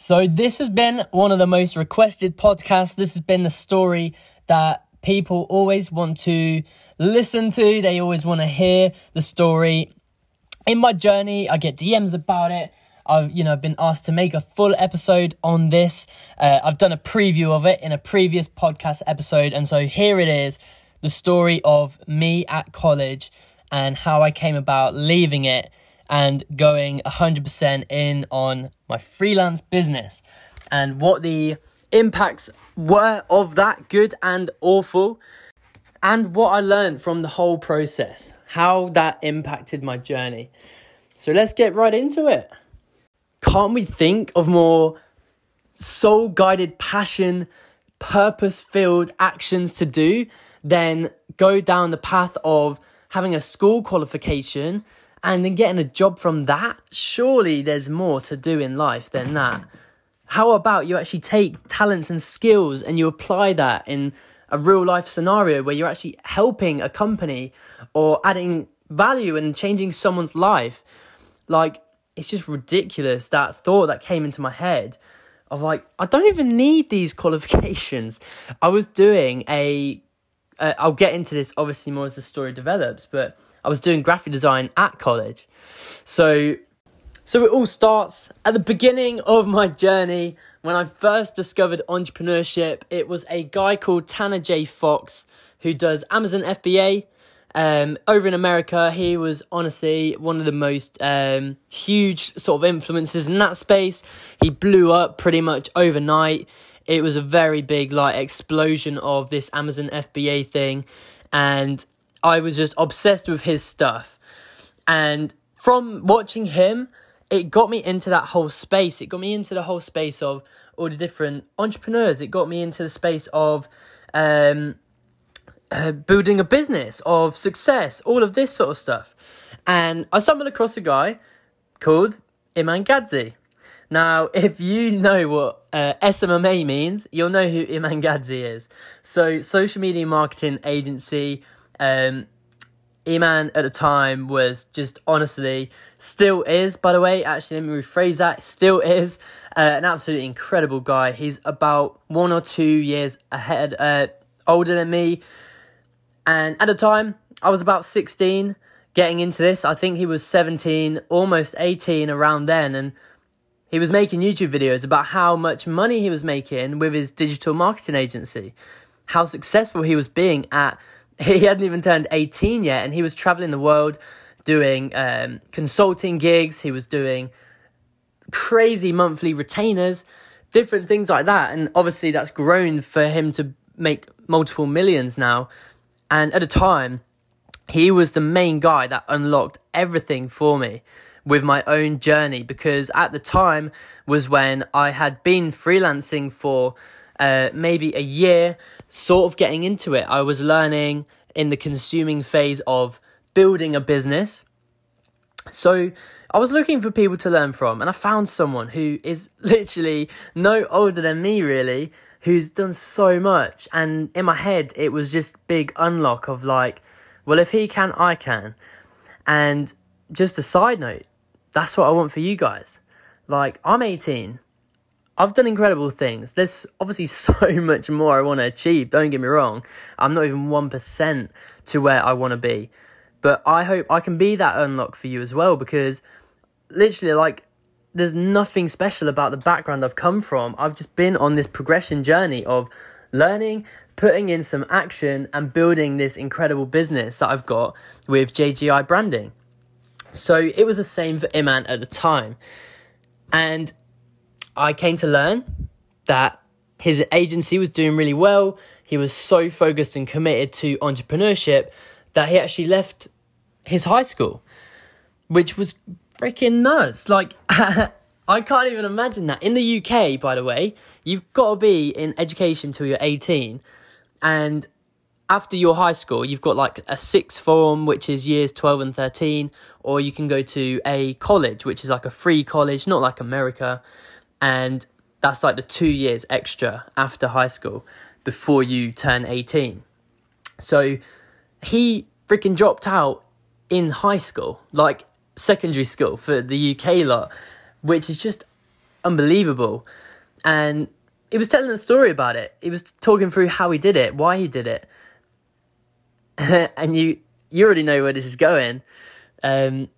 So, this has been one of the most requested podcasts. This has been the story that people always want to listen to, they always want to hear the story. In my journey, I get DMs about it. I've you know been asked to make a full episode on this. Uh, I've done a preview of it in a previous podcast episode, and so here it is, the story of me at college and how I came about leaving it and going 100% in on my freelance business and what the impacts were of that, good and awful, and what I learned from the whole process, how that impacted my journey. So let's get right into it. Can't we think of more soul guided passion, purpose filled actions to do than go down the path of having a school qualification and then getting a job from that? Surely there's more to do in life than that. How about you actually take talents and skills and you apply that in a real life scenario where you're actually helping a company or adding value and changing someone's life? Like, it's just ridiculous that thought that came into my head of like, I don't even need these qualifications. I was doing a uh, I'll get into this obviously more as the story develops, but I was doing graphic design at college. So so it all starts at the beginning of my journey when I first discovered entrepreneurship. It was a guy called Tanner J. Fox who does Amazon FBA. Um, over in America, he was honestly one of the most um, huge sort of influences in that space. He blew up pretty much overnight it was a very big like explosion of this Amazon FBA thing, and I was just obsessed with his stuff. And from watching him, it got me into that whole space. It got me into the whole space of all the different entrepreneurs. It got me into the space of um, uh, building a business, of success, all of this sort of stuff. And I stumbled across a guy called Iman Gadzhi. Now, if you know what uh, SMMA means, you'll know who Iman Gadzhi is. So, social media marketing agency. Um, Iman at the time was just honestly, still is, by the way, actually, let me rephrase that, still is uh, an absolutely incredible guy. He's about one or two years ahead, uh, older than me. And at the time, I was about 16 getting into this. I think he was 17, almost 18 around then. And he was making YouTube videos about how much money he was making with his digital marketing agency, how successful he was being at. He hadn't even turned 18 yet, and he was traveling the world doing um, consulting gigs. He was doing crazy monthly retainers, different things like that. And obviously, that's grown for him to make multiple millions now. And at a time, he was the main guy that unlocked everything for me with my own journey because at the time was when I had been freelancing for uh, maybe a year, sort of getting into it. I was learning in the consuming phase of building a business. So I was looking for people to learn from, and I found someone who is literally no older than me, really, who's done so much. And in my head, it was just big unlock of like, well, if he can, I can. And just a side note, that's what I want for you guys. Like, I'm 18. I've done incredible things. There's obviously so much more I want to achieve. Don't get me wrong. I'm not even 1% to where I want to be. But I hope I can be that unlock for you as well because literally, like, there's nothing special about the background I've come from. I've just been on this progression journey of learning, putting in some action, and building this incredible business that I've got with JGI branding. So it was the same for Iman at the time. And I came to learn that his agency was doing really well. He was so focused and committed to entrepreneurship that he actually left his high school, which was freaking nuts. Like, I can't even imagine that. In the UK, by the way, you've got to be in education till you're 18. And after your high school, you've got like a sixth form, which is years 12 and 13, or you can go to a college, which is like a free college, not like America. And that's like the two years extra after high school before you turn 18. So he freaking dropped out in high school, like secondary school for the UK lot, which is just unbelievable. And he was telling a story about it. He was talking through how he did it, why he did it. and you you already know where this is going. Um,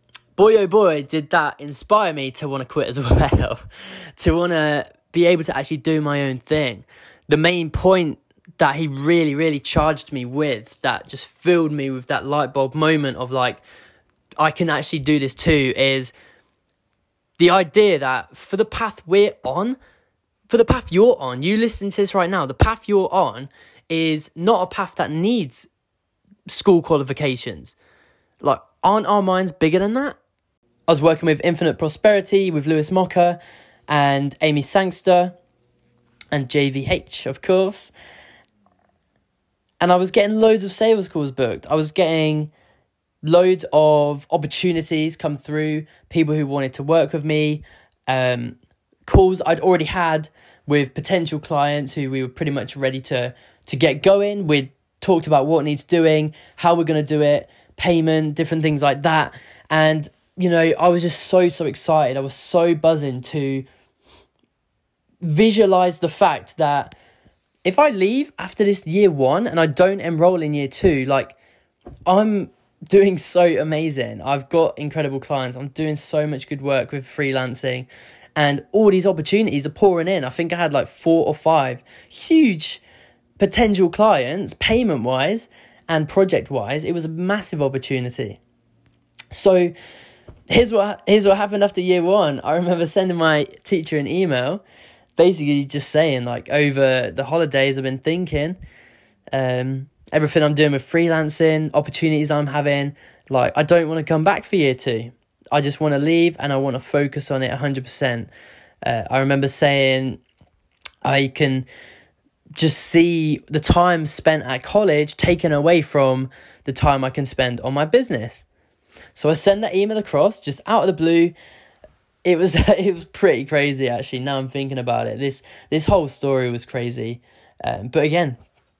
boy oh boy, did that inspire me to want to quit as well, to want to be able to actually do my own thing. The main point that he really, really charged me with, that just filled me with that light bulb moment of like, I can actually do this too, is the idea that for the path we're on, for the path you're on, you listen to this right now, the path you're on is not a path that needs school qualifications. Like, aren't our minds bigger than that? I was working with Infinite Prosperity with Lewis Mocker and Amy Sangster and JVH, of course. And I was getting loads of sales calls booked. I was getting loads of opportunities come through, people who wanted to work with me, um, calls I'd already had with potential clients who we were pretty much ready to to get going. We'd talked about what needs doing, how we're going to do it, payment, different things like that. And, you know, I was just so, so excited. I was so buzzing to visualize the fact that if I leave after this year one and I don't enroll in year two, like, I'm doing so amazing. I've got incredible clients. I'm doing so much good work with freelancing and all these opportunities are pouring in. I think I had like four or five huge potential clients, payment wise and project wise, it was a massive opportunity. So here's what here's what happened after year one. I remember sending my teacher an email, basically just saying like over the holidays I've been thinking, um, everything I'm doing with freelancing, opportunities I'm having, like I don't want to come back for year two. I just want to leave and I want to focus on it hundred uh, percent. I remember saying I can just see the time spent at college taken away from the time I can spend on my business. So I sent that email across just out of the blue. It was it was pretty crazy actually. Now I'm thinking about it. This this whole story was crazy. Um, but again,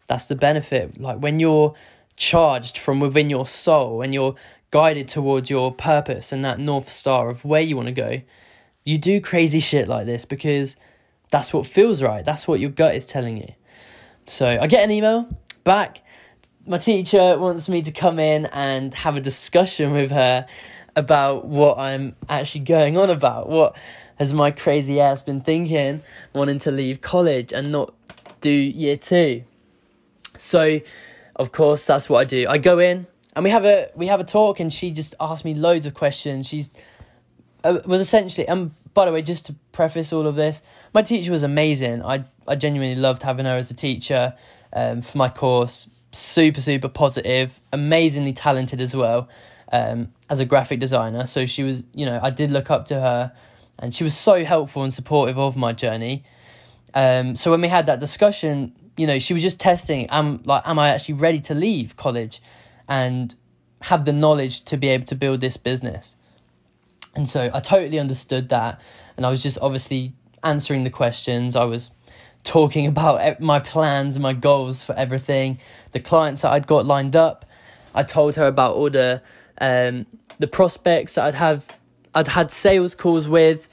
that's the benefit. Like when you're charged from within your soul, and you're guided towards your purpose and that north star of where you want to go, you do crazy shit like this because that's what feels right. That's what your gut is telling you. So I get an email back. My teacher wants me to come in and have a discussion with her about what I'm actually going on about. What has my crazy ass been thinking, wanting to leave college and not do year two? So, of course, that's what I do. I go in and we have a we have a talk, and she just asked me loads of questions. She's uh, was essentially, and by the way, just to preface all of this, my teacher was amazing. I I genuinely loved having her as a teacher um, for my course. Super super positive, amazingly talented as well um, as a graphic designer. So she was, you know, I did look up to her, and she was so helpful and supportive of my journey. Um, so when we had that discussion, you know, she was just testing, am like, am I actually ready to leave college, and have the knowledge to be able to build this business? And so I totally understood that. And I was just obviously answering the questions. I was talking about my plans, and my goals for everything, the clients that I'd got lined up. I told her about all the um, the prospects that I'd have I'd had sales calls with,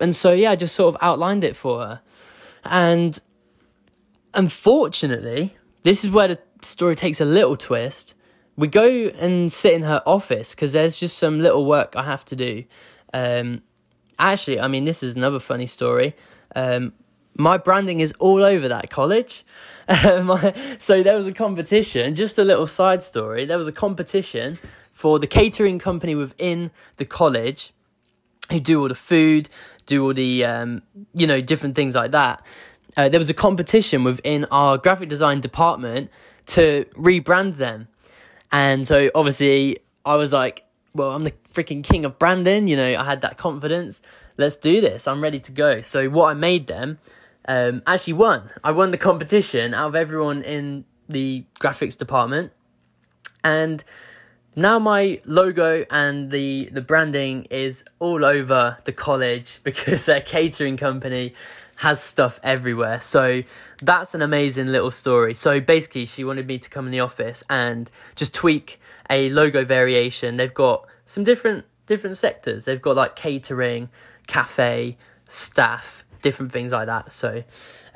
and so yeah, I just sort of outlined it for her. And unfortunately, this is where the story takes a little twist we go and sit in her office because there's just some little work I have to do. Um, actually, I mean, this is another funny story. Um, my branding is all over that college. so there was a competition, just a little side story. There was a competition for the catering company within the college who do all the food, do all the, um, you know, different things like that. Uh, there was a competition within our graphic design department to rebrand them. And so obviously I was like, well, I'm the freaking king of branding. You know, I had that confidence. Let's do this. I'm ready to go. So what I made them um, actually won. I won the competition out of everyone in the graphics department. And now my logo and the, the branding is all over the college because their catering company has stuff everywhere. So that's an amazing little story. So basically, she wanted me to come in the office and just tweak a logo variation. They've got some different different sectors. They've got like catering, cafe, staff, different things like that. So,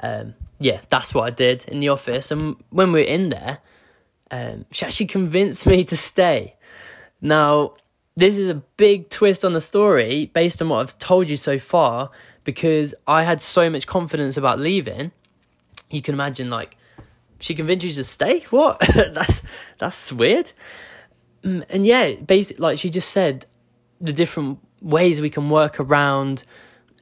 um, yeah, that's what I did in the office. And when we were in there, um, she actually convinced me to stay. Now, this is a big twist on the story based on what I've told you so far because I had so much confidence about leaving. You can imagine, like, she convinced you to stay. What? that's that's weird. Mm, and yeah, basically, like she just said, the different ways we can work around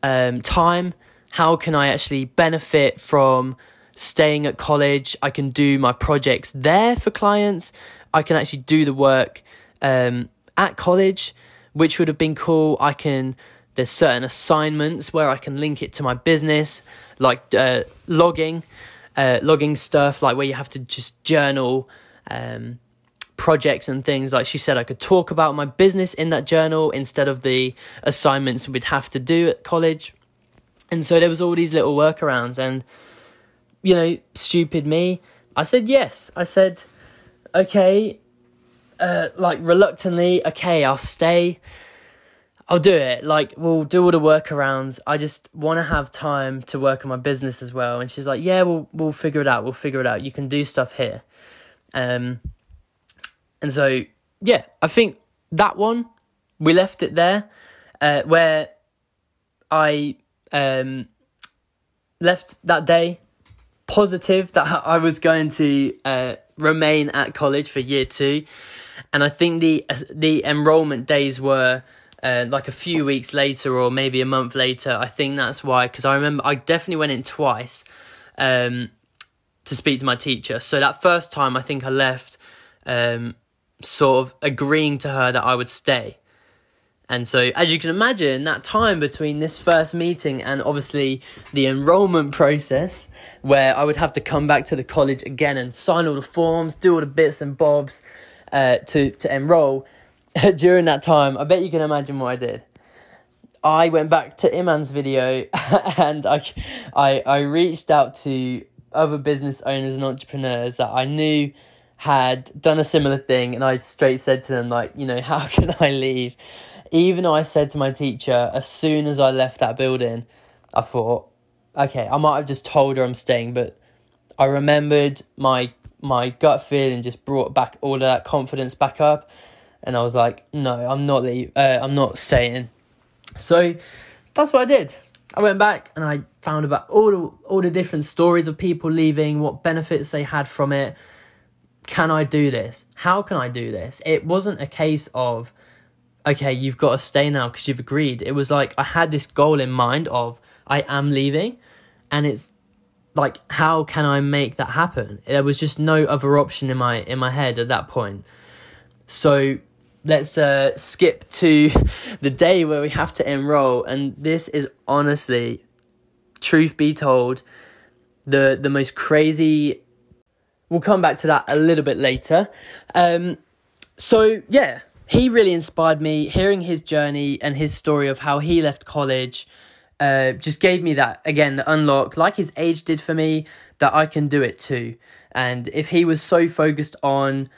um, time. How can I actually benefit from staying at college? I can do my projects there for clients. I can actually do the work um, at college, which would have been cool. I can. There's certain assignments where I can link it to my business, like uh, logging, uh, logging stuff, like where you have to just journal. Um, projects and things like she said i could talk about my business in that journal instead of the assignments we'd have to do at college and so there was all these little workarounds and you know stupid me i said yes i said okay uh, like reluctantly okay i'll stay I'll do it. Like, we'll do all the workarounds. I just want to have time to work on my business as well. And she's like, "Yeah, we'll we'll figure it out. We'll figure it out. You can do stuff here." Um, and so, yeah, I think that one, we left it there, uh, where I um, left that day positive that I was going to uh, remain at college for year two. And I think the the enrollment days were uh, like a few weeks later or maybe a month later. I think that's why, because I remember I definitely went in twice um, to speak to my teacher. So that first time, I think I left um, sort of agreeing to her that I would stay. And so, as you can imagine, that time between this first meeting and obviously the enrollment process, where I would have to come back to the college again and sign all the forms, do all the bits and bobs uh, to, to enroll, during that time, I bet you can imagine what I did. I went back to Iman's video and I, I, I reached out to other business owners and entrepreneurs that I knew had done a similar thing and I straight said to them like, you know, how can I leave? Even though I said to my teacher as soon as I left that building, I thought, okay, I might have just told her I'm staying, but I remembered my my gut feeling just brought back all of that confidence back up and I was like, no, I'm not leave, uh, I'm not staying. So that's what I did. I went back and I found about all the all the different stories of people leaving, what benefits they had from it, can I do this? How can I do this? It wasn't a case of, okay, you've got to stay now because you've agreed. It was like I had this goal in mind of I am leaving, and it's like how can I make that happen? There was just no other option in my in my head at that point. So let's uh, skip to the day where we have to enroll, and this is honestly, truth be told, the the most crazy We'll come back to that a little bit later. Um, so, yeah, he really inspired me. Hearing his journey and his story of how he left college uh, just gave me that, again, the unlock, like his age did for me, that I can do it too. And if he was so focused on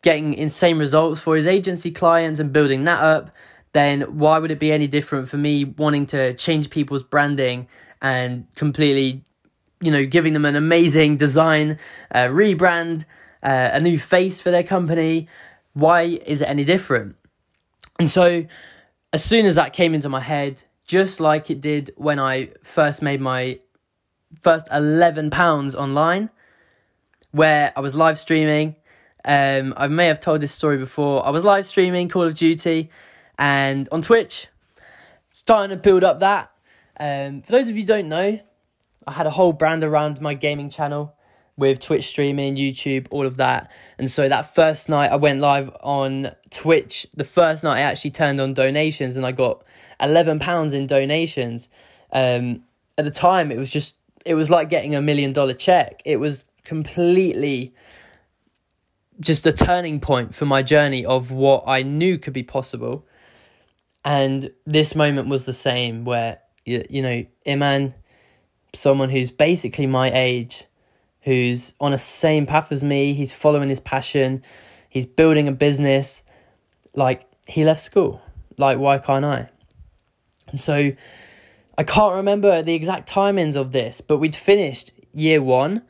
getting insane results for his agency clients and building that up, then why would it be any different for me wanting to change people's branding and completely you know, giving them an amazing design, uh, rebrand, uh, a new face for their company. Why is it any different? And so, as soon as that came into my head, just like it did when I first made my first 11 pounds online, where I was live streaming. Um, I may have told this story before. I was live streaming Call of Duty and on Twitch, starting to build up that. Um, for those of you don't know, I had a whole brand around my gaming channel with Twitch streaming, YouTube, all of that. And so that first night I went live on Twitch, the first night I actually turned on donations and I got eleven pounds in donations. Um, at the time, it was just it was like getting a million dollar check. It was completely just a turning point for my journey of what I knew could be possible. And this moment was the same where you, you know, Iman someone who's basically my age, who's on a same path as me. He's following his passion. He's building a business. Like he left school. Like why can't I? And so I can't remember the exact timings of this, but we'd finished year one.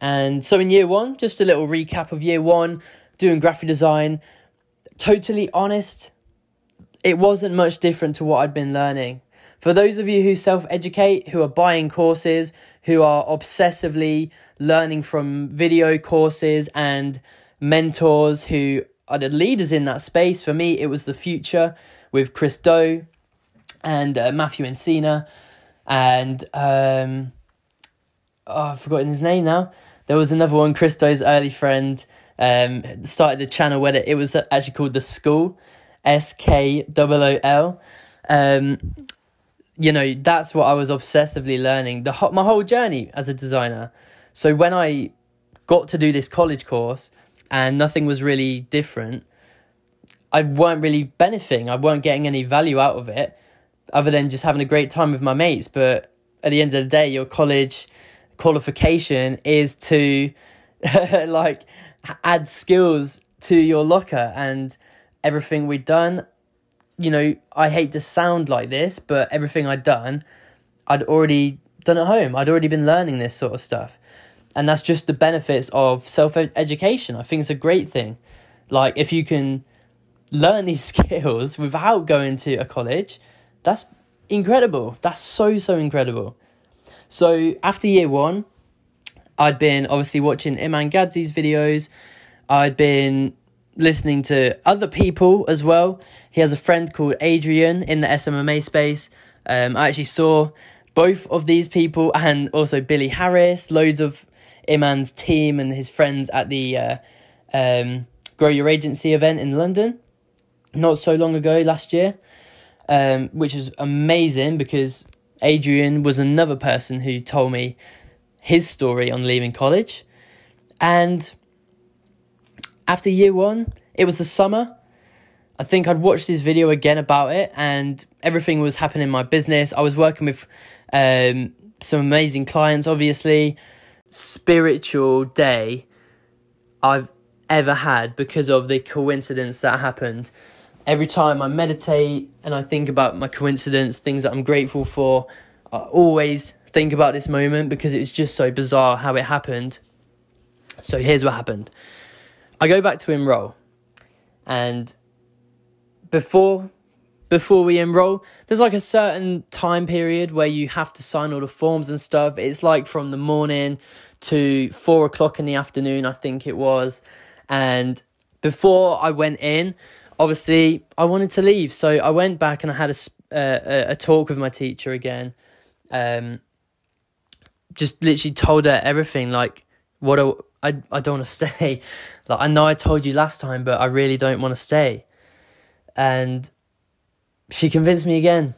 And so in year one, just a little recap of year one, doing graphic design. Totally honest, it wasn't much different to what I'd been learning. For those of you who self educate, who are buying courses, who are obsessively learning from video courses and mentors who are the leaders in that space, for me, it was the Futur with Chris Do and uh, Matthew Encina and um, oh, I've forgotten his name now. There was another one, Chris Do's early friend, um, started a channel where it was actually called The School, S K O O L. Um, you know, that's what I was obsessively learning the my whole journey as a designer. So when I got to do this college course and nothing was really different, I weren't really benefiting. I weren't getting any value out of it other than just having a great time with my mates. But at the end of the day, your college qualification is to like add skills to your locker and everything we'd done you know, I hate to sound like this, but everything I'd done, I'd already done at home. I'd already been learning this sort of stuff. And that's just the benefits of self education. I think it's a great thing. Like, if you can learn these skills without going to a college, that's incredible. That's so, so incredible. So, after year one, I'd been obviously watching Iman Gadzhi's videos. I'd been listening to other people as well. He has a friend called Adrian in the SMMA space. Um, I actually saw both of these people and also Billy Harris, loads of Iman's team and his friends at the uh, um, Grow Your Agency event in London not so long ago last year, um, which is amazing because Adrian was another person who told me his story on leaving college. And after year one, it was the summer. I think I'd watched this video again about it, and everything was happening in my business. I was working with um, some amazing clients, obviously. Spiritual day I've ever had because of the coincidence that happened. Every time I meditate and I think about my coincidence, things that I'm grateful for, I always think about this moment because it was just so bizarre how it happened. So here's what happened. I go back to enroll, and before before we enroll, there's like a certain time period where you have to sign all the forms and stuff. It's like from the morning to four o'clock in the afternoon, I think it was. And before I went in, obviously I wanted to leave, so I went back and I had a a, a talk with my teacher again. Um, just literally told her everything, like what I, I, I don't want to stay. Like I know I told you last time, but I really don't want to stay. And she convinced me again.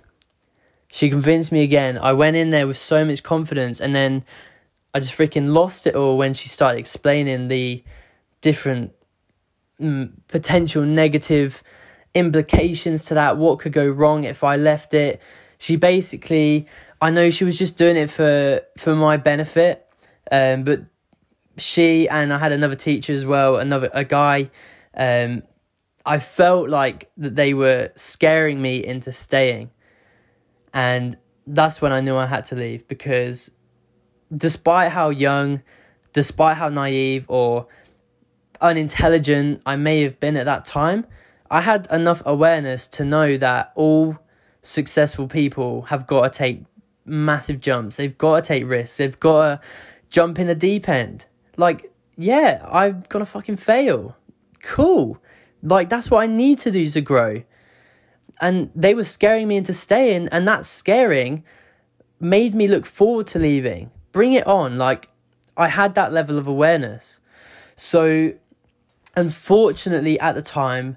She convinced me again. I went in there with so much confidence, and then I just freaking lost it all when she started explaining the different mm, potential negative implications to that. What could go wrong if I left it? She basically, I know she was just doing it for for my benefit, um, but she and I had another teacher as well, another a guy. Um, I felt like that they were scaring me into staying, and that's when I knew I had to leave because, despite how young, despite how naive or unintelligent I may have been at that time, I had enough awareness to know that all successful people have got to take massive jumps. They've got to take risks. They've got to jump in the deep end. Like, yeah, I'm gonna fucking fail. Cool. Like, that's what I need to do to grow. And they were scaring me into staying, and that scaring made me look forward to leaving. Bring it on. Like, I had that level of awareness. So, unfortunately, at the time,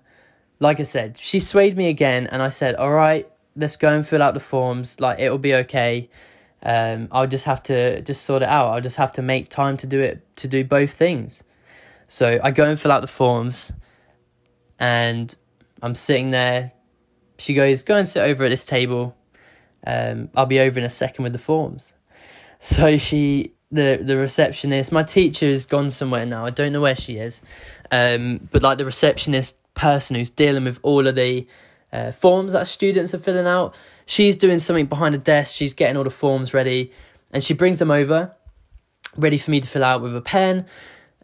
like I said, she swayed me again, and I said, All right, let's go and fill out the forms. Like, it'll be okay um, I'll just have to just sort it out. I'll just have to make time to do it to do both things. So I go and fill out the forms, and I'm sitting there. She goes, "Go and sit over at this table. Um, I'll be over in a second with the forms." So she, the the receptionist, my teacher has gone somewhere now. I don't know where she is, um, but like the receptionist person who's dealing with all of the uh, forms that students are filling out she's doing something behind a desk. She's getting all the forms ready, and she brings them over, ready for me to fill out with a pen.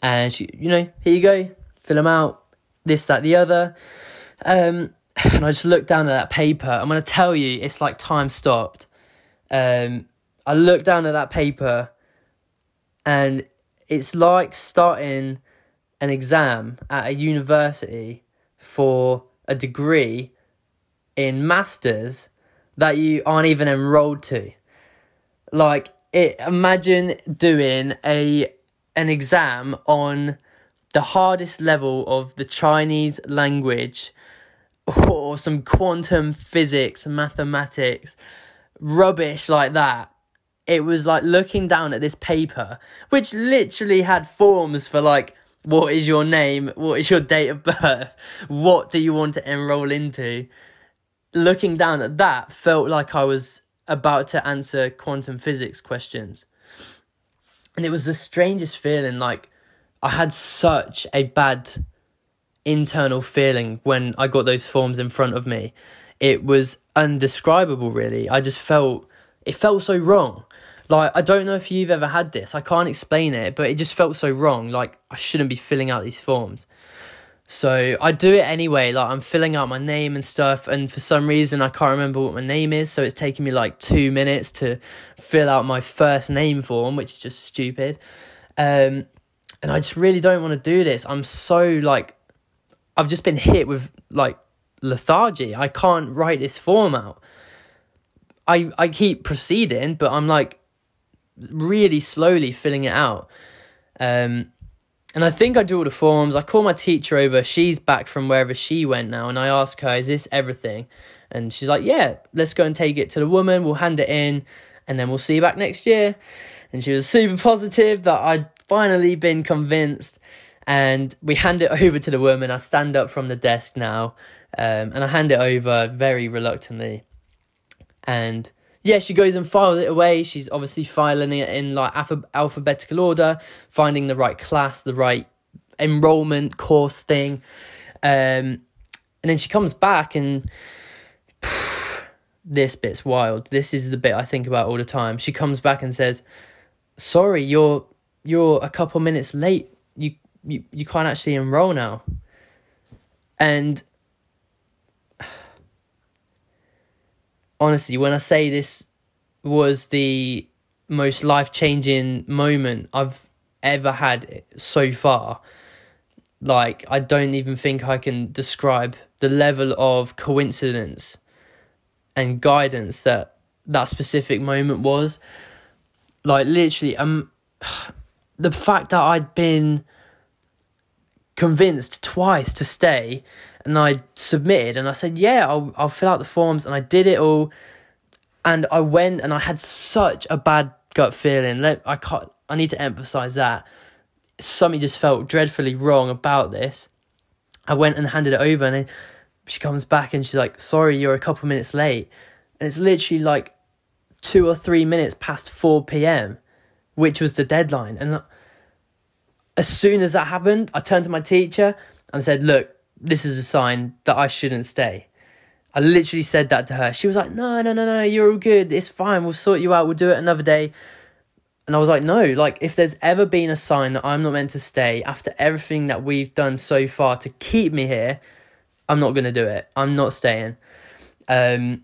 And she, you know, here you go, fill them out. This, that, the other. Um, and I just looked down at that paper. I'm gonna tell you, it's like time stopped. Um, I looked down at that paper, and it's like starting an exam at a university for a degree in masters that you aren't even enrolled to. Like it imagine doing a an exam on the hardest level of the Chinese language or some quantum physics, mathematics, rubbish like that. It was like looking down at this paper, which literally had forms for like, what is your name? What is your date of birth? What do you want to enroll into? Looking down at that felt like I was about to answer quantum physics questions. And it was the strangest feeling. Like, I had such a bad internal feeling when I got those forms in front of me. It was undescribable, really. I just felt it felt so wrong. Like I don't know if you've ever had this. I can't explain it, but it just felt so wrong. Like I shouldn't be filling out these forms. So I do it anyway. Like I'm filling out my name and stuff, and for some reason I can't remember what my name is. So it's taking me like two minutes to fill out my first name form, which is just stupid. Um, and I just really don't want to do this. I'm so like I've just been hit with like lethargy. I can't write this form out. I I keep proceeding, but I'm like really slowly filling it out. Um, and I think I do all the forms. I call my teacher over. She's back from wherever she went now, and I ask her, "Is this everything?" And she's like, "Yeah, let's go and take it to the woman. We'll hand it in, and then we'll see you back next year." And she was super positive that I'd finally been convinced and we hand it over to the woman. I stand up from the desk now, um, and I hand it over very reluctantly. And yeah, she goes and files it away. She's obviously filing it in like alpha- alphabetical order, finding the right class, the right enrollment course thing. Um, and then she comes back and this bit's wild. This is the bit I think about all the time. She comes back and says, "Sorry, you're you're a couple minutes late. You you, you can't actually enroll now. And honestly, when I say this was the most life changing moment I've ever had so far, like, I don't even think I can describe the level of coincidence and guidance that that specific moment was. Like, literally, um, the fact that I'd been convinced twice to stay and I submitted and I said, Yeah, I'll, I'll fill out the forms and I did it all. And I went and I had such a bad gut feeling. I can't, I need to emphasize that. Something just felt dreadfully wrong about this. I went and handed it over and then she comes back and she's like, Sorry, you're a couple minutes late. And it's literally like two or three minutes past 4 p.m., which was the deadline. And as soon as that happened, I turned to my teacher and said, Look, this is a sign that I shouldn't stay. I literally said that to her. She was like, No, no, no, no, you're all good. It's fine. We'll sort you out. We'll do it another day. And I was like, No, like, if there's ever been a sign that I'm not meant to stay after everything that we've done so far to keep me here, I'm not going to do it. I'm not staying. Um,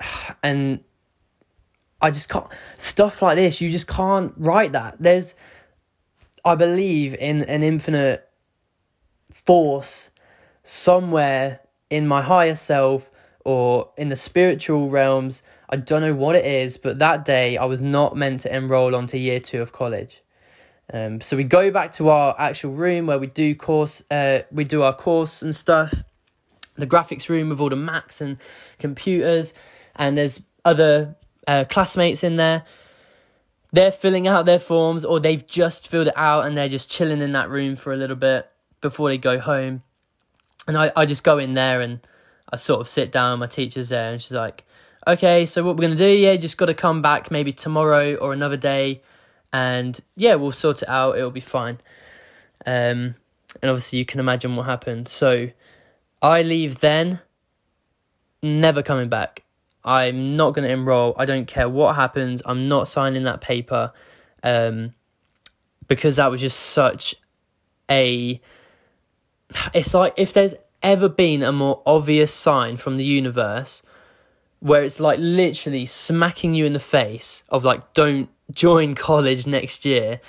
and I just can't. Stuff like this, you just can't write that. There's I believe in an infinite force somewhere in my higher self or in the spiritual realms. I don't know what it is, but that day I was not meant to enroll onto year two of college. Um, so we go back to our actual room where we do course, uh, we do our course and stuff. The graphics room with all the Macs and computers, and there's other uh, classmates in there they're filling out their forms or they've just filled it out and they're just chilling in that room for a little bit before they go home. And I, I just go in there and I sort of sit down, my teacher's there and she's like, okay, so what we're going to do, yeah, just got to come back maybe tomorrow or another day and yeah, we'll sort it out, it'll be fine. Um, and obviously you can imagine what happened. So I leave then, never coming back. I'm not going to enroll. I don't care what happens. I'm not signing that paper. Um, because that was just such a. It's like if there's ever been a more obvious sign from the universe where it's like literally smacking you in the face of like, don't join college next year.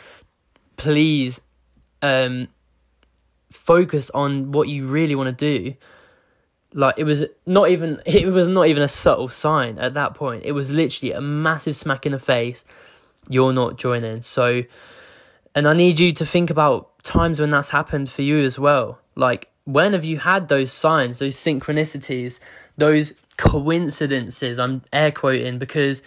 Please um, focus on what you really want to do like it was not even it was not even a subtle sign at that point. It was literally a massive smack in the face. You're not joining. So and i need you to think about times when that's happened for you as well. Like when have you had those signs those synchronicities those coincidences? I'm air quoting because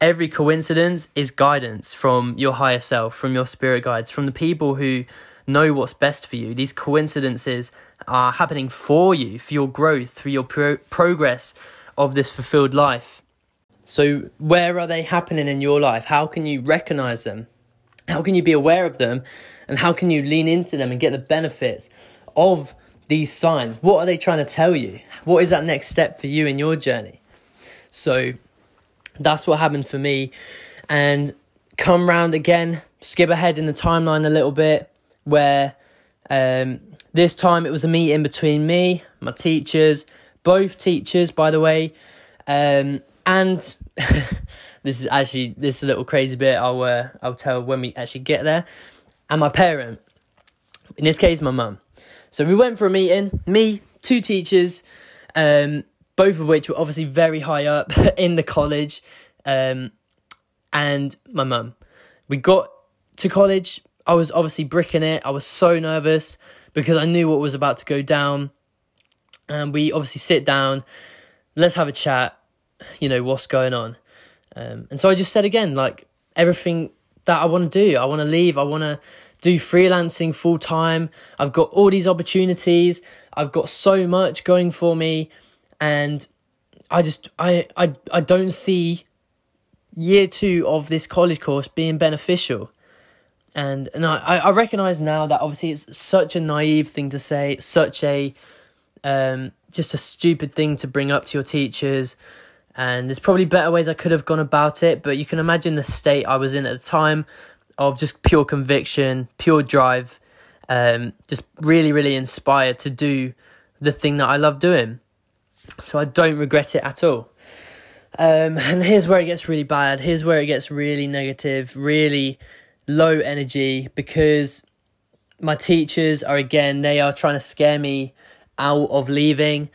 every coincidence is guidance from your higher self from your spirit guides from the people who know what's best for you. These coincidences are happening for you, for your growth, for your pro- progress of this fulfilled life. So, where are they happening in your life? How can you recognize them? How can you be aware of them? And how can you lean into them and get the benefits of these signs? What are they trying to tell you? What is that next step for you in your journey? So, that's what happened for me. And come round again, skip ahead in the timeline a little bit, where um, this time it was a meeting between me, my teachers, both teachers, by the way, um, and this is actually this is a little crazy bit. I'll uh, I'll tell when we actually get there, and my parent, in this case, my mum. So we went for a meeting. Me, two teachers, um, both of which were obviously very high up in the college, um, and my mum. We got to college. I was obviously bricking it. I was so nervous because I knew what was about to go down. And we obviously sit down, let's have a chat, you know, what's going on. Um, and so I just said again, like, everything that I want to do, I want to leave, I want to do freelancing full time. I've got all these opportunities, I've got so much going for me, and I just, I, I, I don't see year two of this college course being beneficial and and I I recognize now that obviously it's such a naive thing to say, such a um just a stupid thing to bring up to your teachers. And there's probably better ways I could have gone about it, but you can imagine the state I was in at the time of just pure conviction, pure drive, um, just really, really inspired to do the thing that I love doing. So I don't regret it at all. Um, and here's where it gets really bad. Here's where it gets really negative, really low energy because my teachers are again they are trying to scare me out of leaving.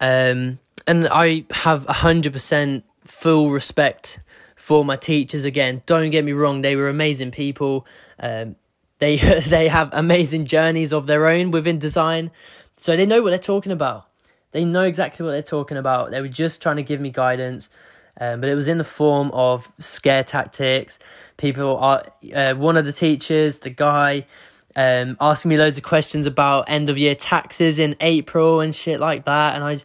Um, and i have 100% full respect for my teachers. Again don't get me wrong they were amazing people. Um, they they have amazing journeys of their own within design. So they know what they're talking about. They know exactly what they're talking about. They were just trying to give me guidance um, but it was in the form of scare tactics. People are uh, one of the teachers, the guy, um, asking me loads of questions about end of year taxes in April and shit like that, and I.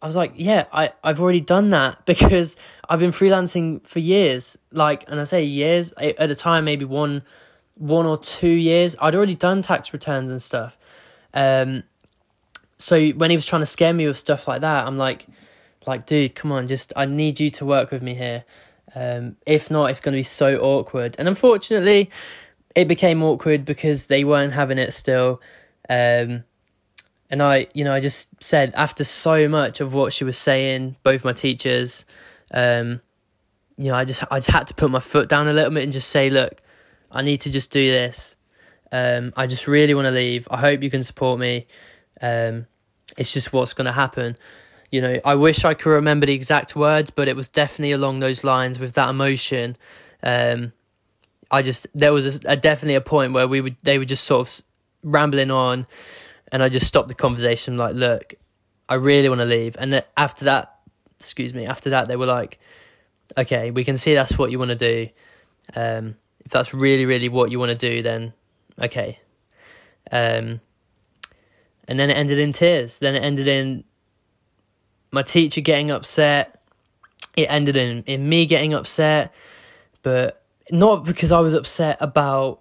I was like, yeah, I, I've already done that because I've been freelancing for years. Like, and I say years at a time, maybe one, one or two years. I'd already done tax returns and stuff. Um, so when he was trying to scare me with stuff like that, I'm like, like, dude, come on, just I need you to work with me here. Um, if not, it's going to be so awkward. And unfortunately, it became awkward because they weren't having it still. Um, and I, you know, I just said after so much of what she was saying, both my teachers, um, you know, I just I just had to put my foot down a little bit and just say, look, I need to just do this. Um, I just really want to leave. I hope you can support me. Um, it's just what's going to happen you know, I wish I could remember the exact words, but it was definitely along those lines with that emotion. Um, I just there was a, a, definitely a point where we would they were just sort of rambling on, and I just stopped the conversation. Like, look, I really want to leave. And after that, excuse me, after that they were like, okay, we can see that's what you want to do. Um, if that's really really what you want to do, then okay. Um, and then it ended in tears. Then it ended in my teacher getting upset. It ended in, in me getting upset, but not because I was upset about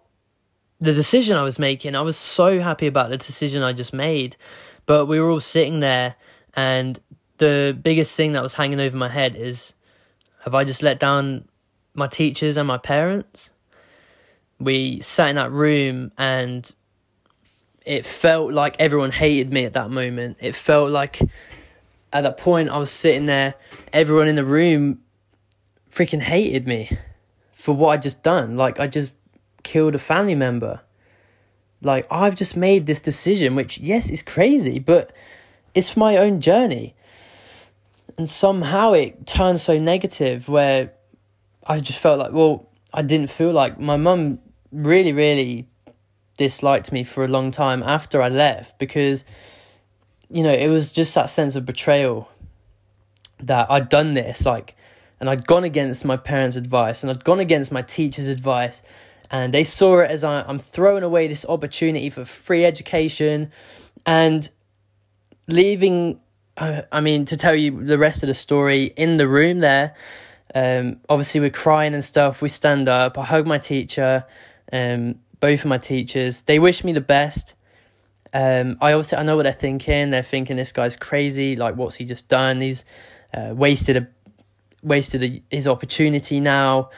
the decision I was making. I was so happy about the decision I just made. But we were all sitting there and the biggest thing that was hanging over my head is have I just let down my teachers and my parents? We sat in that room and it felt like everyone hated me at that moment. It felt like at that point I was sitting there, everyone in the room freaking hated me for what I'd just done. Like I just killed a family member. Like I've just made this decision, which yes is crazy, but it's for my own journey. And somehow it turned so negative where I just felt like, well, I didn't feel like my mum really, really disliked me for a long time after I left because, you know, it was just that sense of betrayal that I'd done this, like, and I'd gone against my parents' advice and I'd gone against my teacher's advice. And they saw it as I, I'm throwing away this opportunity for free education and leaving. Uh, I mean, to tell you the rest of the story, in the room there, um, obviously we're crying and stuff. We stand up. I hug my teacher. Um, both of my teachers. They wish me the best. Um, I also I know what they're thinking. They're thinking this guy's crazy. Like, what's he just done? He's uh, wasted a wasted a, his opportunity now.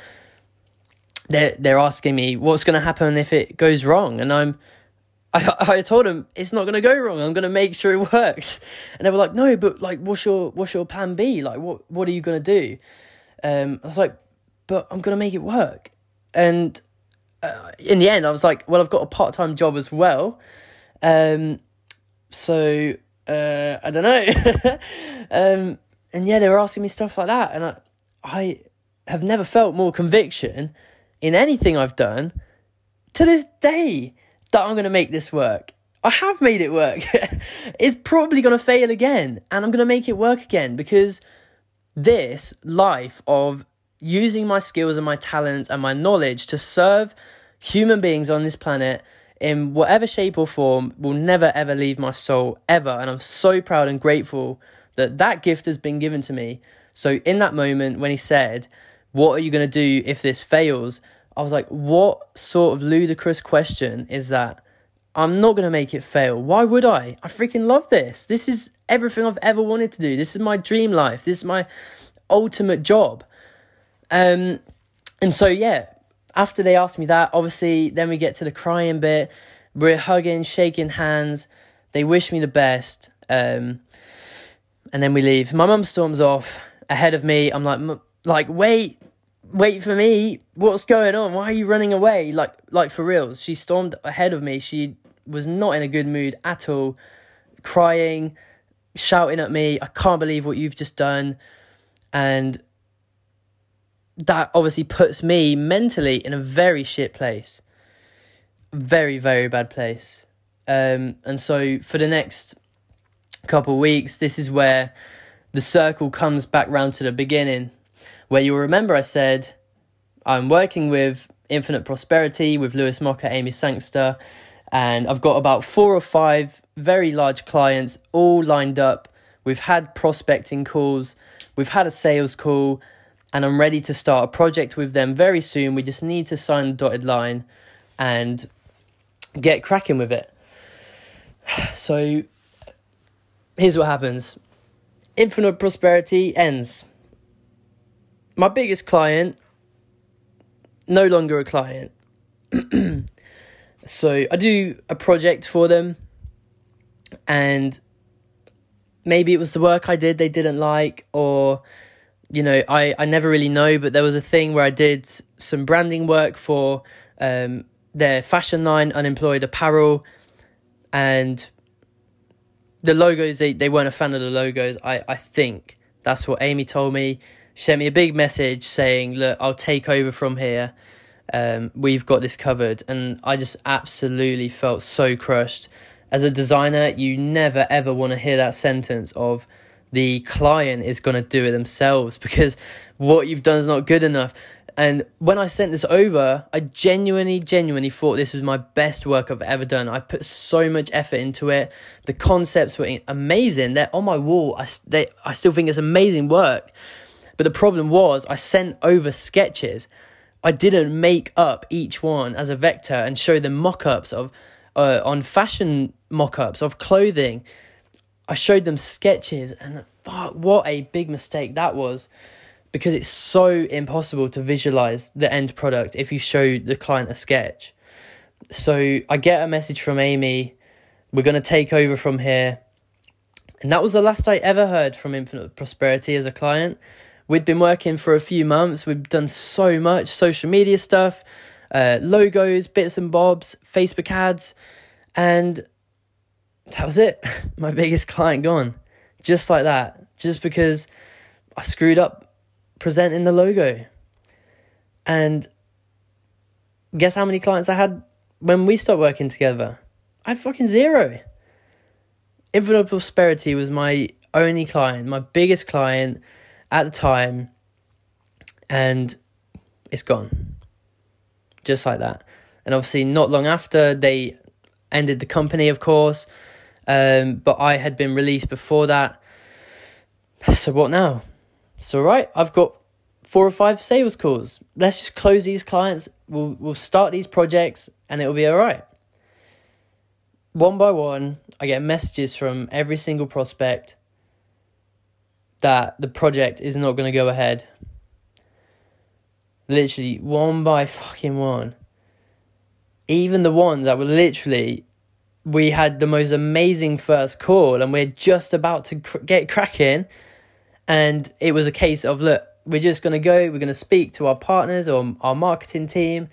They're they're asking me what's going to happen if it goes wrong, and I'm. I, I told them it's not gonna go wrong. I'm gonna make sure it works, and they were like, "No, but like, what's your what's your plan B? Like, what what are you gonna do?" Um, I was like, "But I'm gonna make it work," and uh, in the end, I was like, well, I've got a part time job as well. Um, so uh, I don't know. um, and yeah, they were asking me stuff like that, and I, I have never felt more conviction in anything I've done to this day that I'm going to make this work. I have made it work. it's probably going to fail again, and I'm going to make it work again because this life of using my skills and my talents and my knowledge to serve human beings on this planet in whatever shape or form will never ever leave my soul ever. And i'm so proud and grateful that that gift has been given to me. So in that moment when he said what are you going to do if this fails? I was like what sort of ludicrous question is that? I'm not going to make it fail. Why would i? I freaking love this. This is everything i've ever wanted to do. This is my dream life. This is my ultimate job. Um, and so, yeah, after they asked me that, obviously, then we get to the crying bit. We're hugging, shaking hands. They wish me the best. Um, and then we leave. My mum storms off ahead of me. I'm like, like, wait, wait for me. What's going on? Why are you running away? Like, like for reals. She stormed ahead of me. She was not in a good mood at all, crying, shouting at me. I can't believe what you've just done. And that obviously puts me mentally in a very shit place. Very, very bad place. Um, and so for the next couple weeks, this is where the circle comes back round to the beginning, where you'll remember I said I'm working with Infinite Prosperity with Lewis Mocker, Amy Sangster, and I've got about four or five very large clients all lined up. We've had prospecting calls, we've had a sales call, and I'm ready to start a project with them very soon. We just need to sign the dotted line and get cracking with it. So here's what happens Infinite Prosperity ends. My biggest client, no longer a client. so I do a project for them, and maybe it was the work I did they didn't like, or you know, I, I never really know, but there was a thing where I did some branding work for um, their fashion line, Unemployed Apparel, and the logos, they, they weren't a fan of the logos. I, I think that's what Amy told me. She sent me a big message saying, Look, I'll take over from here. Um, we've got this covered. And I just absolutely felt so crushed. As a designer, you never ever want to hear that sentence of, the client is going to do it themselves because what you've done is not good enough. And when I sent this over, I genuinely, genuinely thought this was my best work I've ever done. I put so much effort into it. The concepts were amazing. They're on my wall. I, they, I still think it's amazing work. But the problem was, I sent over sketches. I didn't make up each one as a vector and show them mock ups of uh, on fashion mock ups of clothing I showed them sketches and fuck, what a big mistake that was. Because it's so impossible to visualize the end product if you show the client a sketch. So I get a message from Amy, we're going to take over from here. And that was the last I ever heard from Infinite Prosperity as a client. We'd been working for a few months, we'd done so much social media stuff, uh, logos, bits and bobs, Facebook ads, and that was it. My biggest client gone. Just like that. Just because I screwed up presenting the logo. And guess how many clients I had when we stopped working together? I had fucking zero. Infinite Prosperity was my only client, my biggest client at the time, and it's gone. Just like that. And obviously, not long after, they ended the company, of course. Um, but I had been released before that. So what now? So right, I've got four or five sales calls. Let's just close these clients. We'll we'll start these projects and it'll be all right. One by one, I get messages from every single prospect that the project is not going to go ahead. Literally one by fucking one. Even the ones that were literally we had the most amazing first call and we're just about to cr- get cracking. And it was a case of look we're just going to go we're going to speak to our partners or our marketing team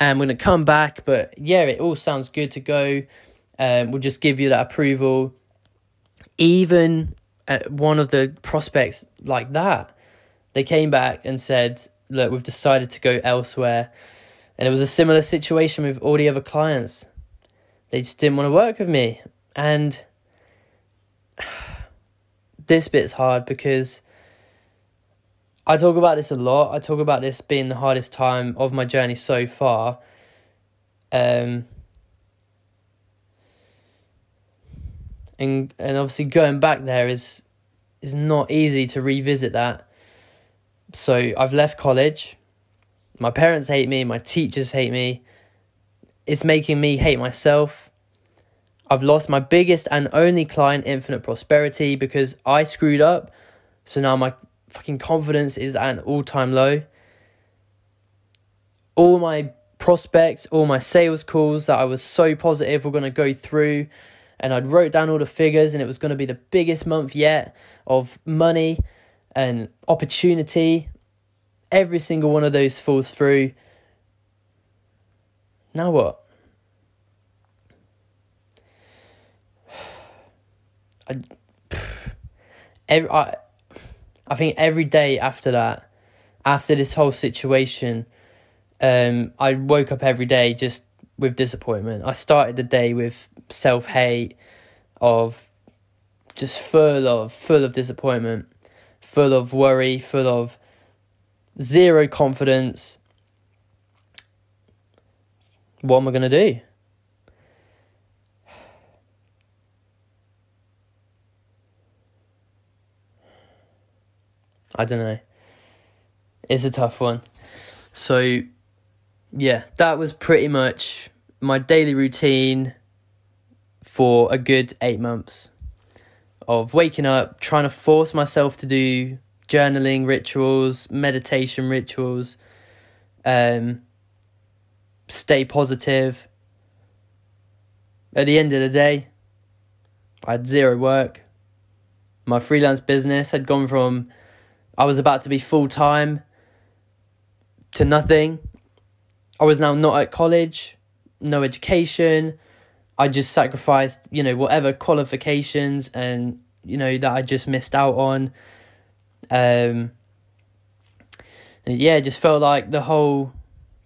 and we're going to come back. But yeah it all sounds good to go. Um, we'll just give you that approval. Even at one of the prospects like that they came back and said look we've decided to go elsewhere. And it was a similar situation with all the other clients they just didn't want to work with me. And this bit's hard because I talk about this a lot. I talk about this being the hardest time of my journey so far. Um, and and obviously going back there is is not easy to revisit that. So I've left college. My parents hate me, my teachers hate me it's making me hate myself. I've lost my biggest and only client, Infinite Prosperity, because I screwed up. So now my fucking confidence is at an all time low. All my prospects, all my sales calls that I was so positive were going to go through, and I'd wrote down all the figures, and it was going to be the biggest month yet of money and opportunity. Every single one of those falls through now what? I, every, I, I think every day after that, after this whole situation, um, I woke up every day just with disappointment. I started the day with self hate, of just full of full of disappointment, full of worry, full of zero confidence, what am I going to do? I don't know. It's a tough one. So, yeah, that was pretty much my daily routine for a good eight months of waking up, trying to force myself to do journaling rituals, meditation rituals, um, stay positive. At the end of the day, I had zero work. My freelance business had gone from I was about to be full time to nothing. I was now not at college, no education. I just sacrificed, you know, whatever qualifications and, you know, that I just missed out on. Um, and yeah, just felt like the whole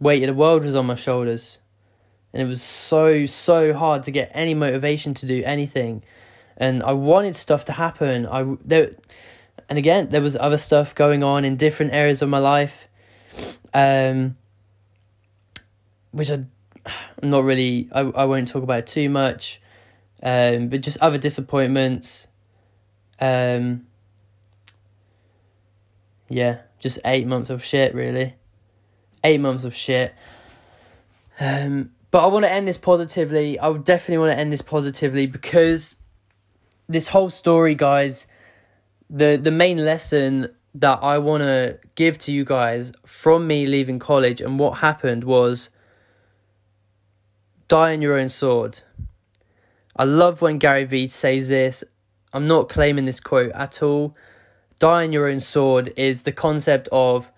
weight of the world was on my shoulders. And it was so, so hard to get any motivation to do anything. And I wanted stuff to happen. I there, and again, there was other stuff going on in different areas of my life, um, which I'm not really. I I won't talk about it too much, um, but just other disappointments. Um, yeah, just eight months of shit, really eight months of shit. Um, but I want to end this positively. I would definitely want to end this positively because this whole story, guys, the the main lesson that I want to give to you guys from me leaving college and what happened was die on your own sword. I love when Gary Vee says this. I'm not claiming this quote at all. Die on your own sword is the concept of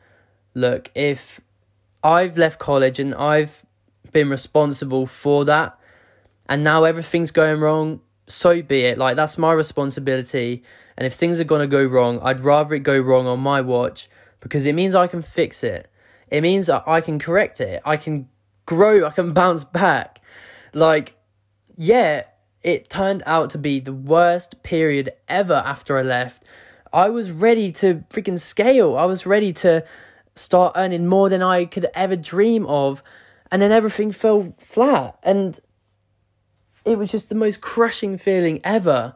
look, if I've left college and I've been responsible for that, and now everything's going wrong, so be it. Like, that's my responsibility. And if things are going to go wrong, I'd rather it go wrong on my watch because it means I can fix it. It means I can correct it. I can grow. I can bounce back. Like, yeah, it turned out to be the worst period ever after I left. I was ready to freaking scale. I was ready to start earning more than I could ever dream of. And then everything fell flat. And it was just the most crushing feeling ever.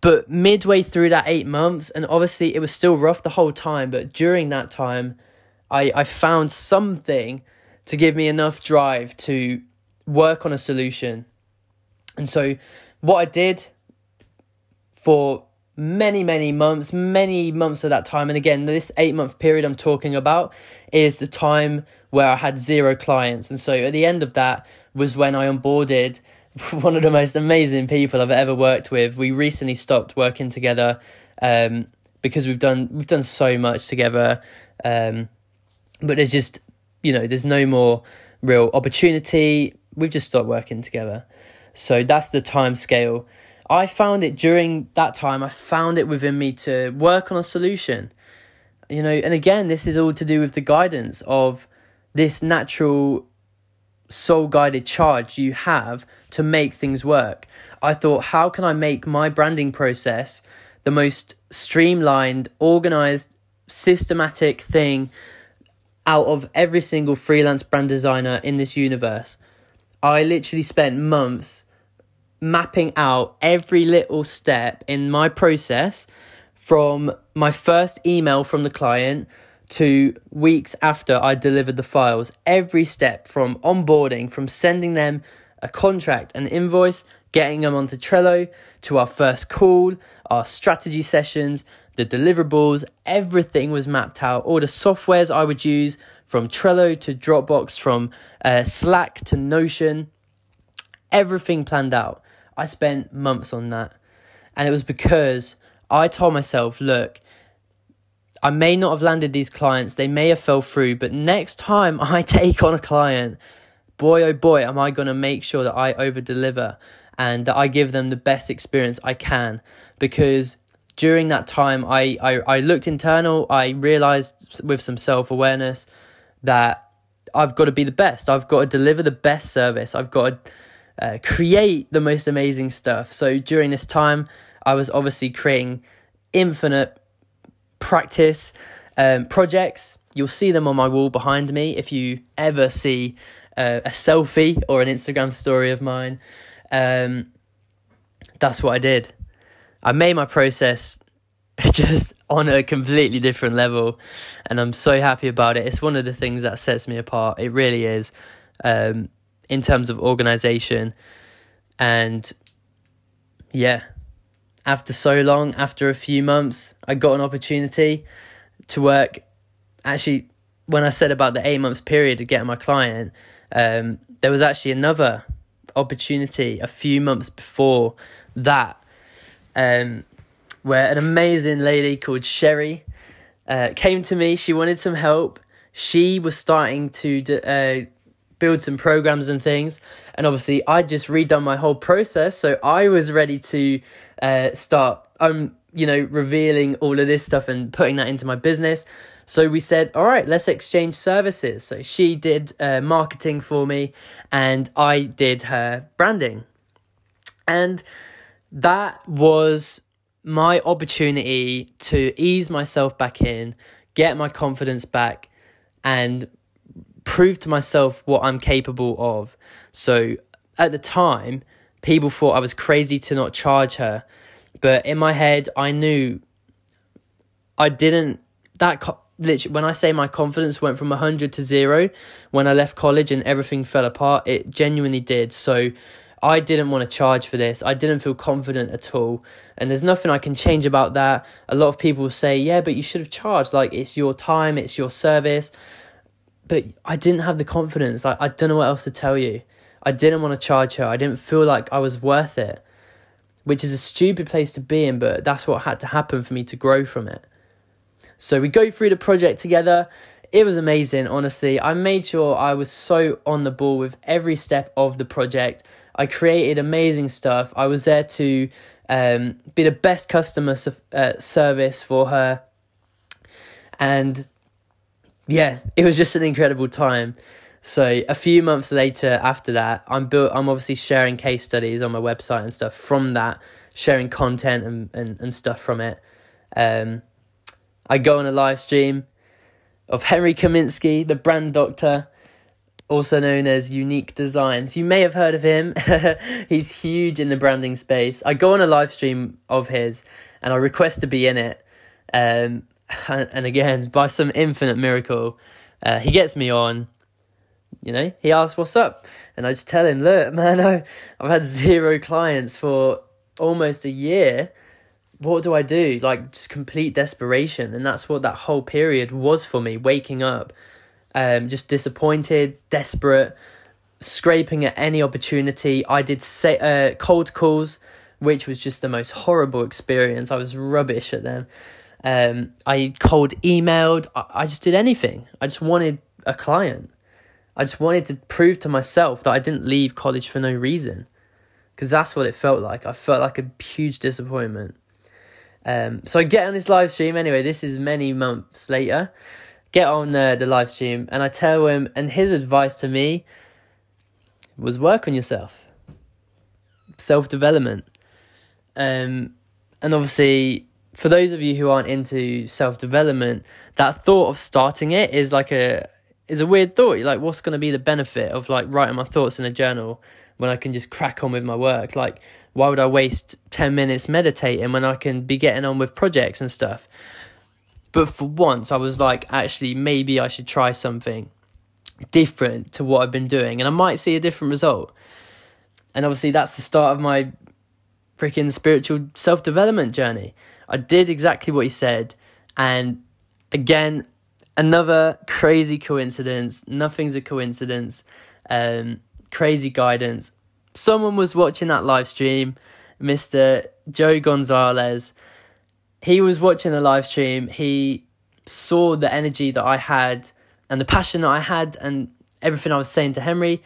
But midway through that eight months, and obviously it was still rough the whole time, but during that time, I, I found something to give me enough drive to work on a solution. And so, what I did for many, many months, many months of that time, and again, this eight month period I'm talking about is the time where I had zero clients. And so, at the end of that was when I onboarded one of the most amazing people I've ever worked with. We recently stopped working together um, because we've done we've done so much together, um, but there's just you know there's no more real opportunity. We've just stopped working together, so that's the time scale. I found it during that time. I found it within me to work on a solution, you know. And again, this is all to do with the guidance of this natural soul guided charge you have to make things work. I thought, how can I make my branding process the most streamlined, organized, systematic thing out of every single freelance brand designer in this universe? I literally spent months mapping out every little step in my process from my first email from the client to weeks after I delivered the files. Every step from onboarding, from sending them a contract, an invoice, getting them onto Trello, to our first call, our strategy sessions, the deliverables, everything was mapped out. All the softwares I would use from Trello to Dropbox, from uh, Slack to Notion, everything planned out. I spent months on that. And it was because I told myself, look, I may not have landed these clients, they may have fell through, but next time I take on a client, boy oh boy, am I going to make sure that I over deliver and that I give them the best experience I can. Because during that time, I, I, I looked internal, I realized with some self awareness that I've got to be the best. I've got to deliver the best service. I've got to uh, create the most amazing stuff. So during this time, I was obviously creating infinite practice um, projects. You'll see them on my wall behind me if you ever see uh, a selfie or an Instagram story of mine. Um, that's what I did. I made my process just on a completely different level, and I'm so happy about it. It's one of the things that sets me apart. It really is, um, in terms of organization, and yeah, after so long, after a few months, I got an opportunity to work. Actually, when I said about the eight months period to get my client, um, there was actually another opportunity a few months before that, um, where an amazing lady called Sherry uh, came to me. She wanted some help. She was starting to uh, build some programs and things. And obviously, I just redone my whole process, so I was ready to uh, start. Um, you know, revealing all of this stuff and putting that into my business. So we said, all right, let's exchange services. So she did uh, marketing for me, and I did her branding, and that was my opportunity to ease myself back in, get my confidence back, and prove to myself what I'm capable of. So at the time, people thought I was crazy to not charge her, but in my head, I knew I didn't. That literally, when I say my confidence went from 100 to zero when I left college and everything fell apart, it genuinely did. So I didn't want to charge for this. I didn't feel confident at all. And there's nothing I can change about that. A lot of people say, yeah, but you should have charged. Like, it's your time, it's your service. But I didn't have the confidence. Like, I don't know what else to tell you. I didn't want to charge her. I didn't feel like I was worth it, which is a stupid place to be in, but that's what had to happen for me to grow from it. So we go through the project together. It was amazing, honestly. I made sure I was so on the ball with every step of the project. I created amazing stuff. I was there to um, be the best customer uh, service for her. And yeah, it was just an incredible time. So a few months later after that, I'm built I'm obviously sharing case studies on my website and stuff from that, sharing content and, and, and stuff from it. Um, I go on a live stream of Henry Kaminsky, the brand doctor, also known as Unique Designs. You may have heard of him. He's huge in the branding space. I go on a live stream of his and I request to be in it. Um, and again, by some infinite miracle, uh, he gets me on. You know, he asks, What's up? And I just tell him, Look, man, I've had zero clients for almost a year what do I do? Like just complete desperation, and that's what that whole period was for me. Waking up, um, just disappointed, desperate, scraping at any opportunity. I did say uh, cold calls, which was just the most horrible experience. I was rubbish at them. Um, I cold emailed. I, I just did anything. I just wanted a client. I just wanted to prove to myself that I didn't leave college for no reason, because that's what it felt like. I felt like a huge disappointment. Um, so I get on this live stream anyway. This is many months later. Get on uh, the live stream, and I tell him, and his advice to me was work on yourself, self development. Um, and obviously, for those of you who aren't into self development, that thought of starting it is like a is a weird thought. You're like, what's going to be the benefit of like writing my thoughts in a journal when I can just crack on with my work? Like, why would I waste 10 minutes meditating when I can be getting on with projects and stuff? But for once, I was like, actually, maybe I should try something different to what I've been doing, and I might see a different result. And obviously, that's the start of my freaking spiritual self development journey. I did exactly what he said, and again, another crazy coincidence. Nothing's a coincidence. Um, crazy guidance someone was watching that live stream, Mr. Joe Gonzalez. He was watching the live stream. He saw the energy that I had and the passion that I had and everything I was saying to Henry.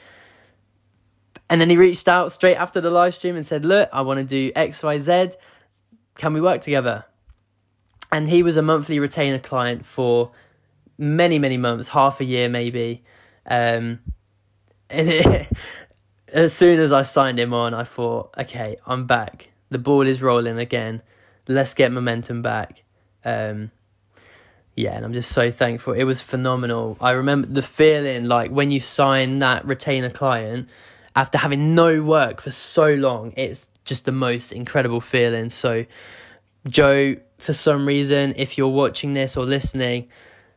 And then he reached out straight after the live stream and said, Look, I want to do XYZ. Can we work together? And he was a monthly retainer client for many, many months, half a year maybe. Um, and it, as soon as I signed him on, I thought, okay, I'm back. The ball is rolling again. Let's get momentum back. Um, yeah, and I'm just so thankful. It was phenomenal. I remember the feeling like when you sign that retainer client after having no work for so long, it's just the most incredible feeling. So, Joe, for some reason, if you're watching this or listening,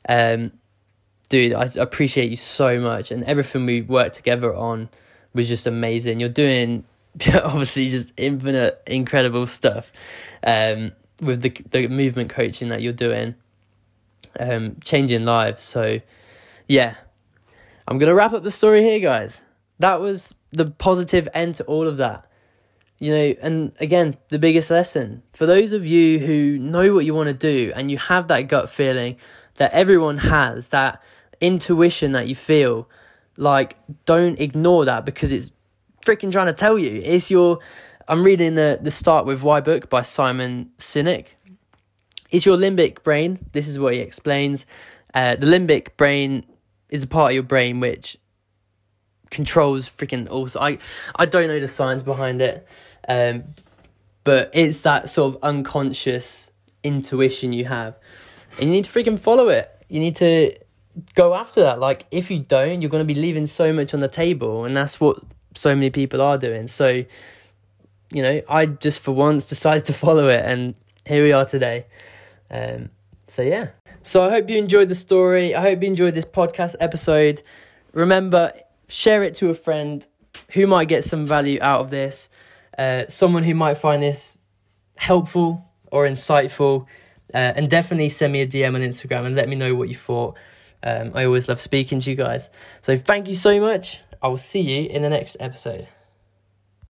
um, dude, I appreciate you so much and everything we worked together on was just amazing. You're doing obviously just infinite, incredible stuff um, with the the movement coaching that you're doing, um, changing lives. So, yeah, I'm gonna wrap up the story here, guys. That was the positive end to all of that. You know, and again, the biggest lesson for those of you who know what you want to do and you have that gut feeling that everyone has, that intuition that you feel like, don't ignore that because it's freaking trying to tell you. It's your. I'm reading the the Start with Why book by Simon Sinek. It's your limbic brain. This is what he explains. Uh, the limbic brain is a part of your brain which controls freaking also I I don't know the science behind it. Um, but it's that sort of unconscious intuition you have. And you need to freaking follow it. You need to go after that. Like, if you don't, you're going to be leaving so much on the table, and that's what so many people are doing. So, you know, I just for once decided to follow it, and here we are today. Um, so yeah. So I hope you enjoyed the story. I hope you enjoyed this podcast episode. Remember, share it to a friend. who might get some value out of this, uh, someone who might find this helpful or insightful, uh, and definitely send me a DM on Instagram and let me know what you thought. Um, I always love speaking to you guys. So thank you so much. I will see you in the next episode.